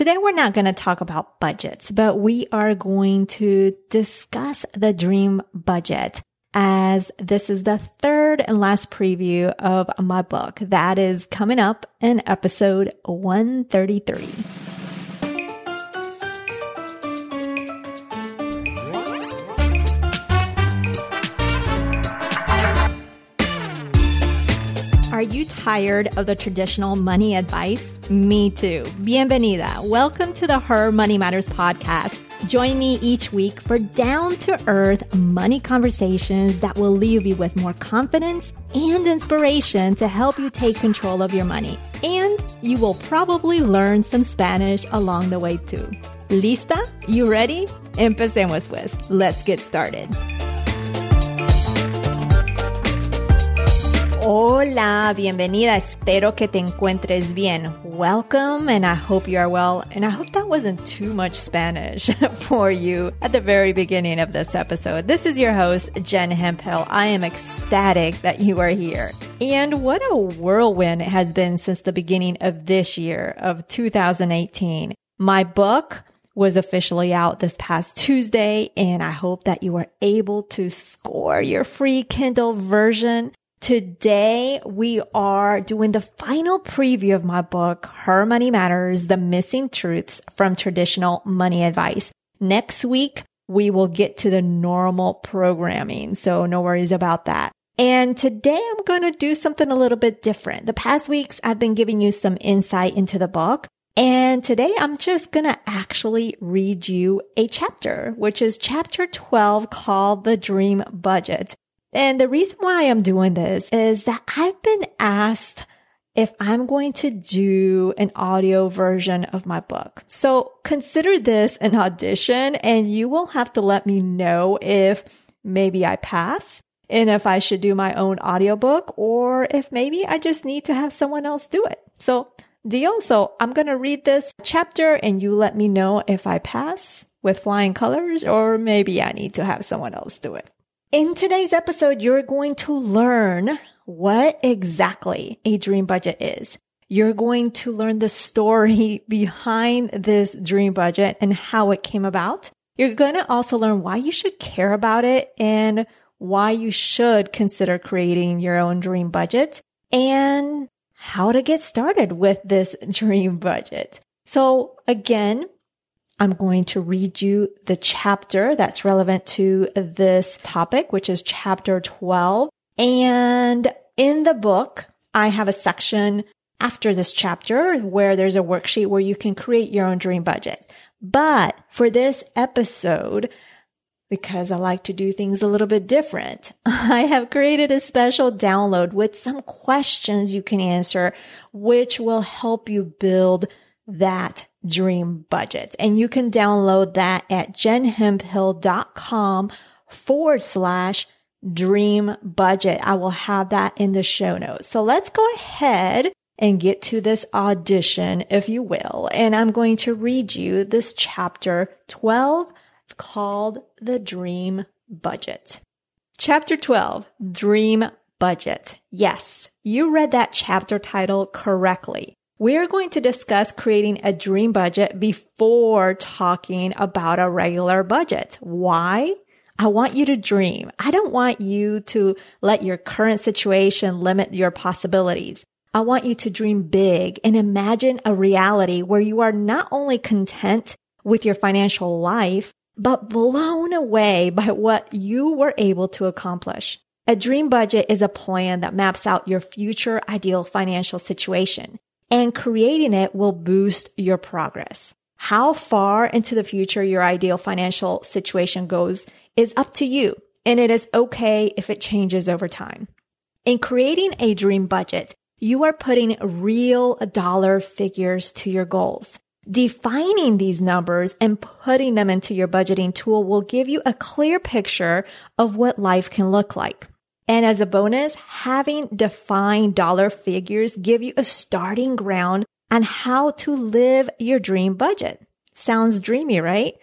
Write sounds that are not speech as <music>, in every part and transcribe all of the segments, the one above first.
Today we're not going to talk about budgets, but we are going to discuss the dream budget as this is the third and last preview of my book that is coming up in episode 133. Are you tired of the traditional money advice? Me too. Bienvenida. Welcome to the Her Money Matters podcast. Join me each week for down to earth money conversations that will leave you with more confidence and inspiration to help you take control of your money. And you will probably learn some Spanish along the way too. Lista? You ready? Empecemos pues. Let's get started. Hola, bienvenida. Espero que te encuentres bien. Welcome, and I hope you are well. And I hope that wasn't too much Spanish <laughs> for you at the very beginning of this episode. This is your host, Jen Hemphill. I am ecstatic that you are here. And what a whirlwind it has been since the beginning of this year of 2018. My book, was officially out this past Tuesday, and I hope that you were able to score your free Kindle version. Today we are doing the final preview of my book, Her Money Matters, the missing truths from traditional money advice. Next week, we will get to the normal programming. So no worries about that. And today I'm going to do something a little bit different. The past weeks I've been giving you some insight into the book. And today I'm just going to actually read you a chapter, which is chapter 12 called the dream budget. And the reason why I'm doing this is that I've been asked if I'm going to do an audio version of my book. So consider this an audition and you will have to let me know if maybe I pass and if I should do my own audiobook or if maybe I just need to have someone else do it. So deal. So I'm going to read this chapter and you let me know if I pass with flying colors or maybe I need to have someone else do it. In today's episode, you're going to learn what exactly a dream budget is. You're going to learn the story <laughs> behind this dream budget and how it came about. You're going to also learn why you should care about it and why you should consider creating your own dream budget and how to get started with this <laughs> dream budget. So again, I'm going to read you the chapter that's relevant to this topic, which is chapter 12. And in the book, I have a section after this chapter where there's a worksheet where you can create your own dream budget. But for this episode, because I like to do things a little bit different. <laughs> I have created a special download with some questions you can answer, which will help you build that dream budget. And you can download that at jenhemphill.com forward slash dream budget. I will have that in the show notes. So let's go ahead and get to this audition, if you will. And I'm going to read you this chapter 12 called the dream budget. Chapter 12, dream budget. Yes, you read that chapter title correctly. We're going to discuss creating a dream budget before talking about a regular budget. Why? I want you to dream. I don't want you to let your current situation limit your possibilities. I want you to dream big and imagine a reality where you are not only content with your financial life, but blown away by what you were able to accomplish. A dream budget is a plan that maps out your future ideal financial situation and creating it will boost your progress. How far into the future your ideal financial situation goes is up to you. And it is okay if it changes over time. In creating a dream budget, you are putting real dollar figures to your goals. Defining these numbers and putting them into your budgeting tool will give you a clear picture of what life can look like. And as a bonus, having defined dollar figures give you a starting ground on how to live your dream budget. Sounds dreamy, right?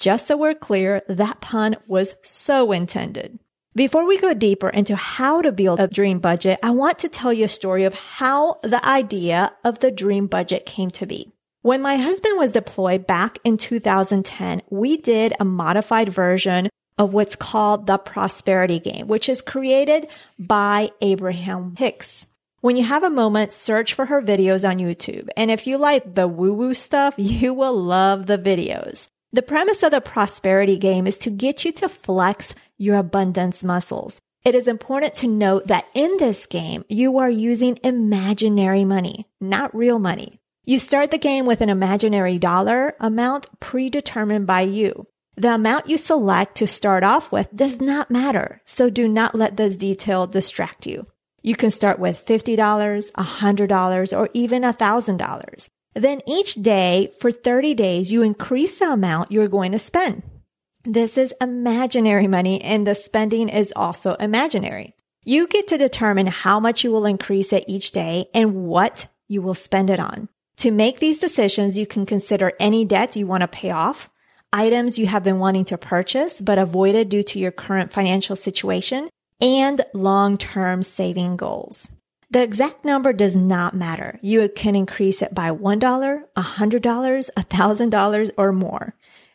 Just so we're clear, that pun was so intended. Before we go deeper into how to build a dream budget, I want to tell you a story of how the idea of the dream budget came to be. When my husband was deployed back in 2010, we did a modified version of what's called the prosperity game, which is created by Abraham Hicks. When you have a moment, search for her videos on YouTube. And if you like the woo woo stuff, <laughs> you will love the videos. The premise of the prosperity game is to get you to flex your abundance muscles. It is important to note that in this game, you are using imaginary money, not real money. You start the game with an imaginary dollar amount predetermined by you. The amount you select to start off with does not matter, so do not let this detail distract you. You can start with $50, $100, or even $1,000. Then each day for 30 days, you increase the amount you're going to spend. This is imaginary money and the spending is also imaginary. You get to determine how much you will increase it each day and what you will spend it on. To make these decisions, you can consider any debt you want to pay off, items you have been wanting to purchase but avoided due to your current financial situation, and long-term saving goals. The exact number does not matter. You can increase it by $1, $100, $1,000, or more.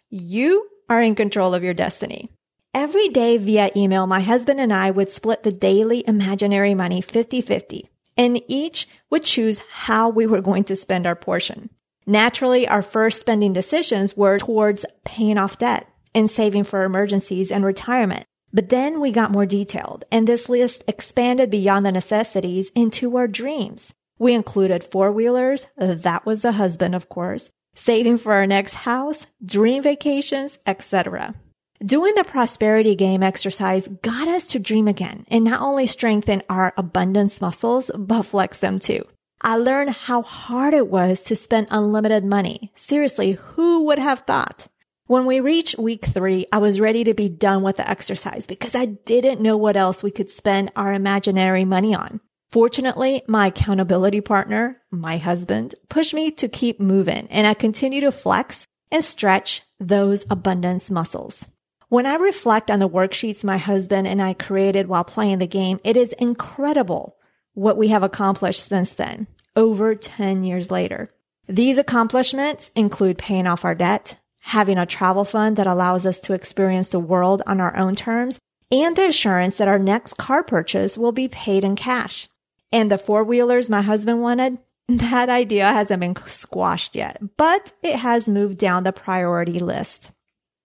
You are in control of your destiny. Every day via email, my husband and I would split the daily imaginary money 50-50 and each would choose how we were going to spend our portion. Naturally, our first spending decisions were towards paying off debt and saving for emergencies and retirement. But then we got more detailed and this list expanded beyond the necessities into our dreams. We included four wheelers. That was the husband, of course, saving for our next house, dream vacations, etc. Doing the prosperity game exercise got us to dream again and not only strengthen our abundance muscles, but flex them too. I learned how hard it was to spend unlimited money. Seriously, who would have thought? When we reached week three, I was ready to be done with the exercise because I didn't know what else we could spend our imaginary money on. Fortunately, my accountability partner, my husband, pushed me to keep moving and I continue to flex and stretch those abundance muscles. When I reflect on the worksheets my husband and I created while playing the game, it is incredible what we have accomplished since then, over 10 years later. These accomplishments include paying off our debt, having a travel fund that allows us to experience the world on our own terms, and the assurance that our next car purchase will be paid in cash. And the four wheelers my husband wanted, <laughs> that idea hasn't been squashed yet, but it has moved down the priority list.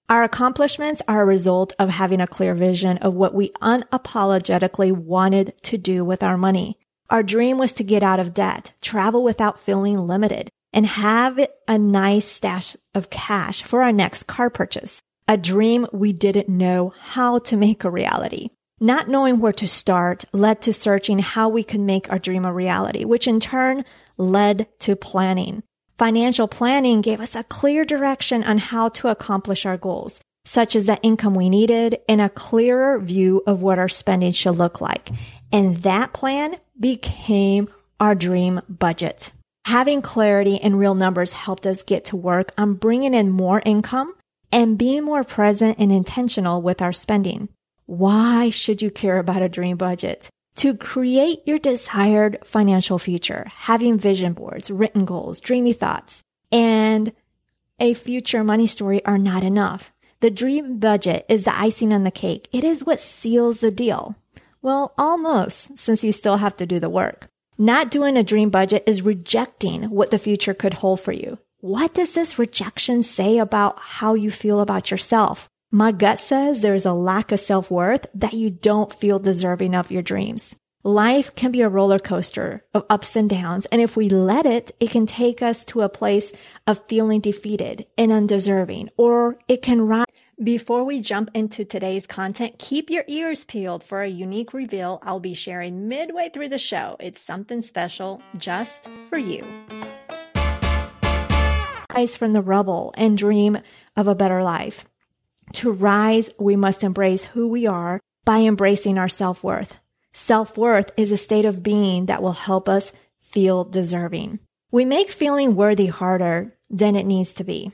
Our accomplishments are a result of having a clear vision of what we unapologetically wanted to do with our money. Our dream was to get out of debt, travel without feeling limited, and have a nice stash of cash for our next car purchase. A dream we didn't know how to make a reality. Not knowing where to start led to searching how we could make our dream a reality, which in turn led to planning. Financial planning gave us a clear direction on how to accomplish our goals, such as the income we needed and a clearer view of what our spending should look like. And that plan became our dream budget. Having clarity and real numbers helped us get to work on bringing in more income and being more present and intentional with our spending. Why should you care about a dream budget? to create your desired financial future, having vision boards, written goals, dreamy thoughts, and a future money story are not enough. The dream budget is the icing on the cake. It is what seals the deal. Well, almost, since you still have to do the work. Not doing a dream budget is rejecting what the future could hold for you. What does this rejection say about how you feel about yourself? My gut says there's a lack of self worth that you don't feel deserving of your dreams. Life can be a roller coaster of ups and downs. And if we let it, it can take us to a place of feeling defeated and undeserving, or it can rise. Before we jump into today's content, keep your ears peeled for a unique reveal I'll be sharing midway through the show. It's something special just for you. Rise from the rubble and dream of a better life. To rise, we must embrace who we are by embracing our self-worth. Self-worth is a state of being that will help us feel deserving. We make feeling worthy harder than it needs to be.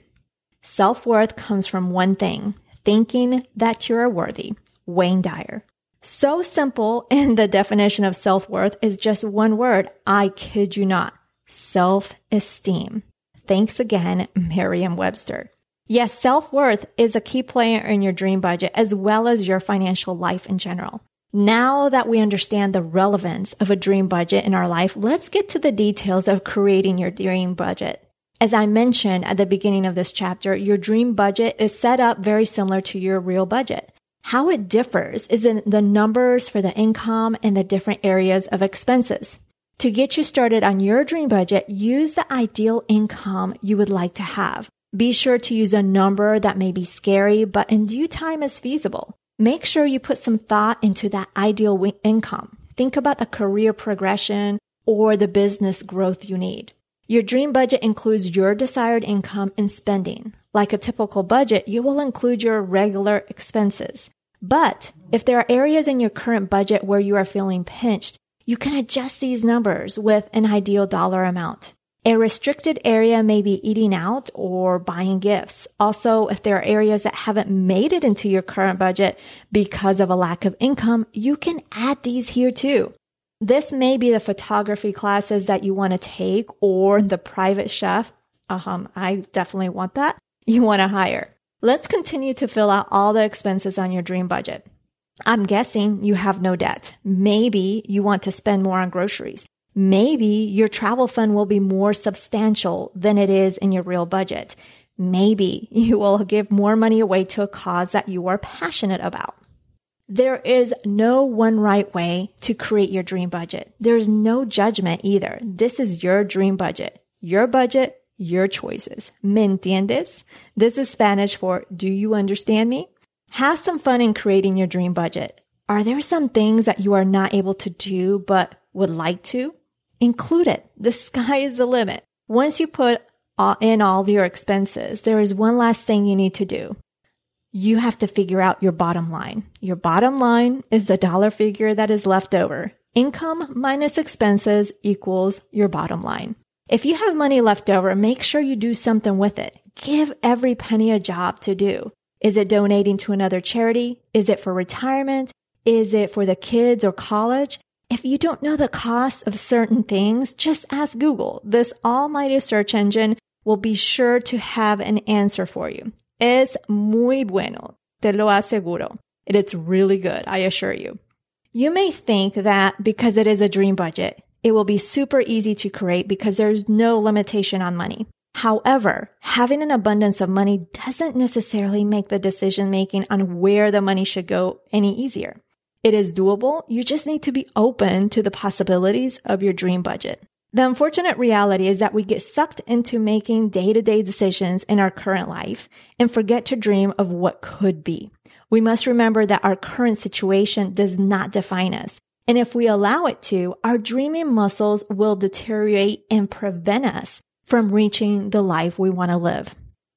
Self-worth comes from one thing, thinking that you're worthy. Wayne Dyer. So simple <laughs> and the definition of self-worth is just one word. I kid you not. Self-esteem. Thanks again, Merriam Webster. Yes, self worth is a key player in your dream budget as well as your financial life in general. Now that we understand the relevance of a dream budget in our life, let's get to the details of creating your dream budget. As I mentioned at the beginning of this chapter, your dream budget is set up very similar to your real budget. How it differs is in the numbers for the income and the different areas of expenses. To get you started on your dream budget, use the ideal income you would like to have. Be sure to use a number that may be scary, but in due time is feasible. Make sure you put some thought into that ideal income. Think about the career progression or the business growth you need. Your dream budget includes your desired income and spending. Like a typical budget, you will include your regular expenses. But if there are areas in your current budget where you are feeling pinched, you can adjust these numbers with an ideal dollar amount. A restricted area may be eating out or buying gifts. Also, if there are areas that haven't made it into your current budget because of a lack of income, you can add these here too. This may be the photography classes that you want to take or the private chef. Um, I definitely want that. You want to hire. Let's continue to fill out all the expenses on your dream budget. I'm guessing you have no debt. Maybe you want to spend more on groceries. Maybe your travel fund will be more substantial than it is in your real budget. Maybe <laughs> you will give more money away to a cause that you are passionate about. There is no one right way to create your dream budget. There's no judgment either. This is your dream budget. Your budget, your choices. ¿Me entiendes? This is Spanish for do you understand me? Have some fun in creating your dream budget. Are there some things that you are not able to do but would like to? Include it. The <laughs> sky is the limit. Once you put in all your expenses, there is one last thing you need to do. You have to figure out your bottom line. Your bottom line is the dollar figure that is left over. Income minus expenses equals your bottom line. If you have money left over, make sure you do something with it. Give every penny a job to do. Is it donating to another charity? Is it for retirement? Is it for the kids or college? If you don't know the cost of certain things, just ask Google. This almighty search engine will be sure to have an answer for you. Es muy bueno. Te lo aseguro. It's really good, I assure you. You may think that because it is a dream budget, it will be super easy to create because there's no limitation on money. However, having an abundance of money doesn't necessarily make the decision making on where the money should go any easier. It is doable. You just need to be open to the possibilities of your dream budget. The unfortunate reality is that we get sucked into making day to day decisions in our current life and forget to dream of what could be. We must remember that our current situation does not define us. And if we allow it to, our dreaming muscles will deteriorate and prevent us from reaching the life we want to live.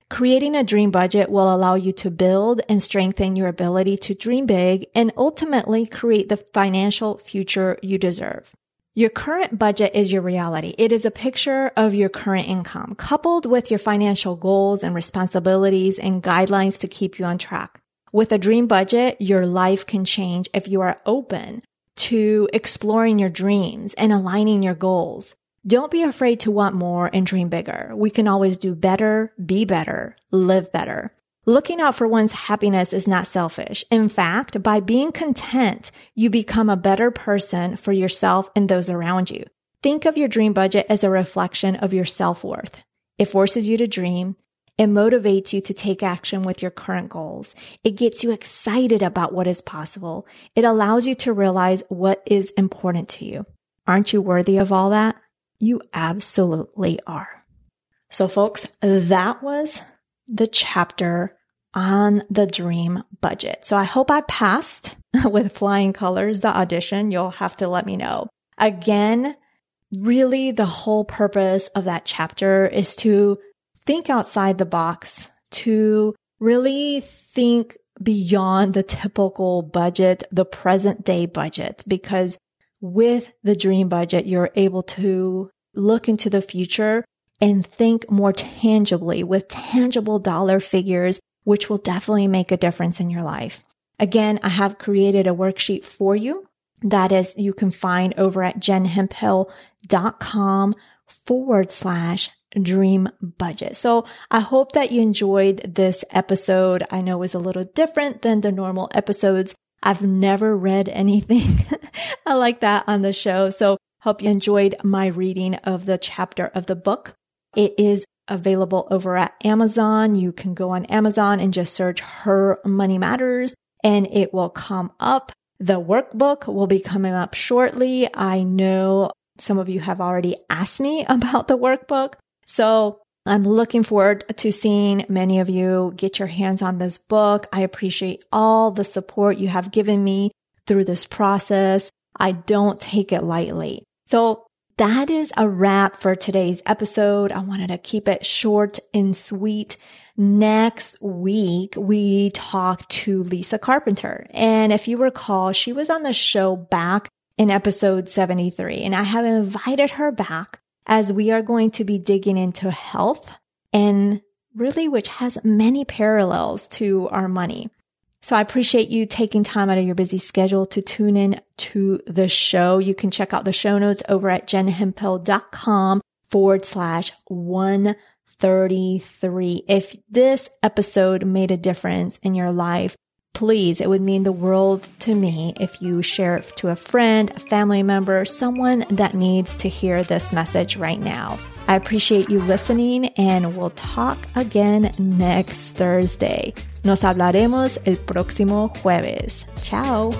Creating a dream budget will allow you to build and strengthen your ability to dream big and ultimately create the financial future you deserve. Your current budget is your reality. It is a picture of your current income coupled with your financial goals and responsibilities and guidelines to keep you on track. With a dream budget, your life can change if you are open to exploring your dreams and aligning your goals. Don't be afraid to want more and dream bigger. We can always do better, be better, live better. Looking out for one's happiness is not selfish. In fact, by being content, you become a better person for yourself and those around you. Think of your dream budget as a reflection of your self-worth. It forces you to dream. It motivates you to take action with your current goals. It gets you excited about what is possible. It allows you to realize what is important to you. Aren't you worthy of all that? You absolutely are. So folks, that was the chapter on the dream budget. So I hope I passed <laughs> with flying colors the audition. You'll have to let me know. Again, really the whole purpose of that chapter is to think outside the box, to really think beyond the typical budget, the present day budget, because with the dream budget, you're able to look into the future and think more tangibly with tangible dollar figures, which will definitely make a difference in your life. Again, I have created a worksheet for you that is you can find over at jenhemphill.com forward slash dream budget. So I hope that you enjoyed this episode. I know it was a little different than the normal episodes. I've never read anything I <laughs> like that on the show. So hope you enjoyed my reading of the chapter of the book. It is available over at Amazon. You can go on Amazon and just search Her Money Matters and it will come up. The workbook will be coming up shortly. I know some of you have already asked me <laughs> about the workbook. So I'm looking forward to seeing many of you get your hands on this book. I appreciate all the support you have given me through this process. I don't take it lightly. So that is a wrap for today's episode. I wanted to keep it short and sweet. Next week, we talked to Lisa Carpenter. And if you recall, she was on the show back in episode 73. And I have invited her back as we are going to be digging into health and really, which has many parallels to our money. So I appreciate you taking time out of your busy schedule to tune in to the show. You can check out the show notes over at jenhemphill.com forward slash 133. If this episode made a difference in your life, please, it would mean the world to me if you share it to a friend, a family member, someone that needs to hear this message right now. I appreciate you listening and we'll talk again next Thursday. Nos hablaremos el próximo jueves. Chao.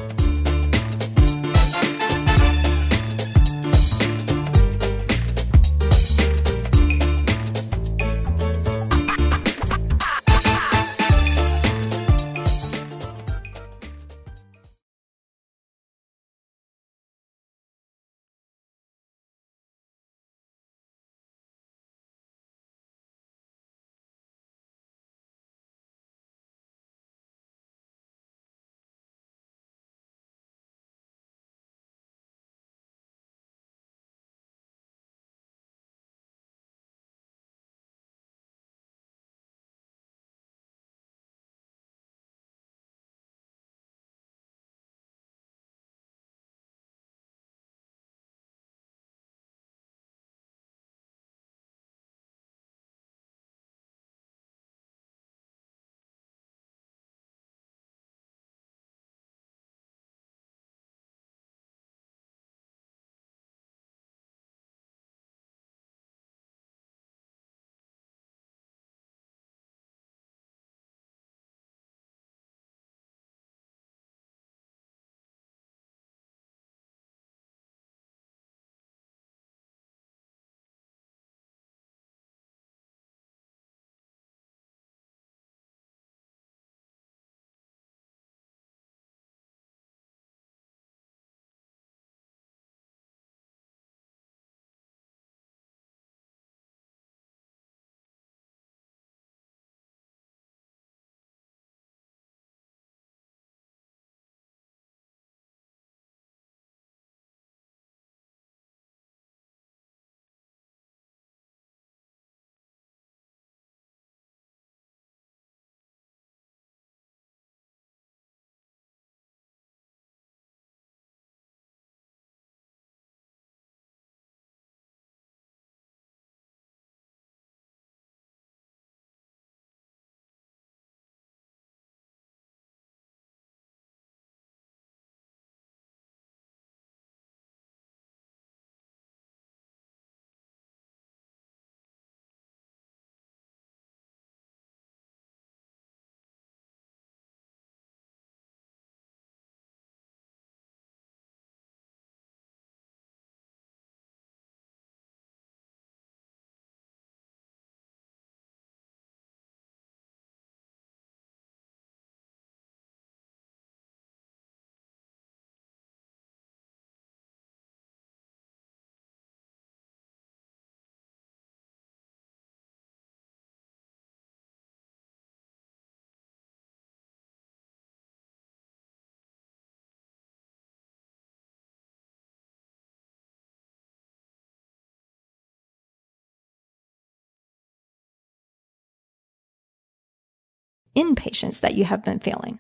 Inpatience that you have been feeling.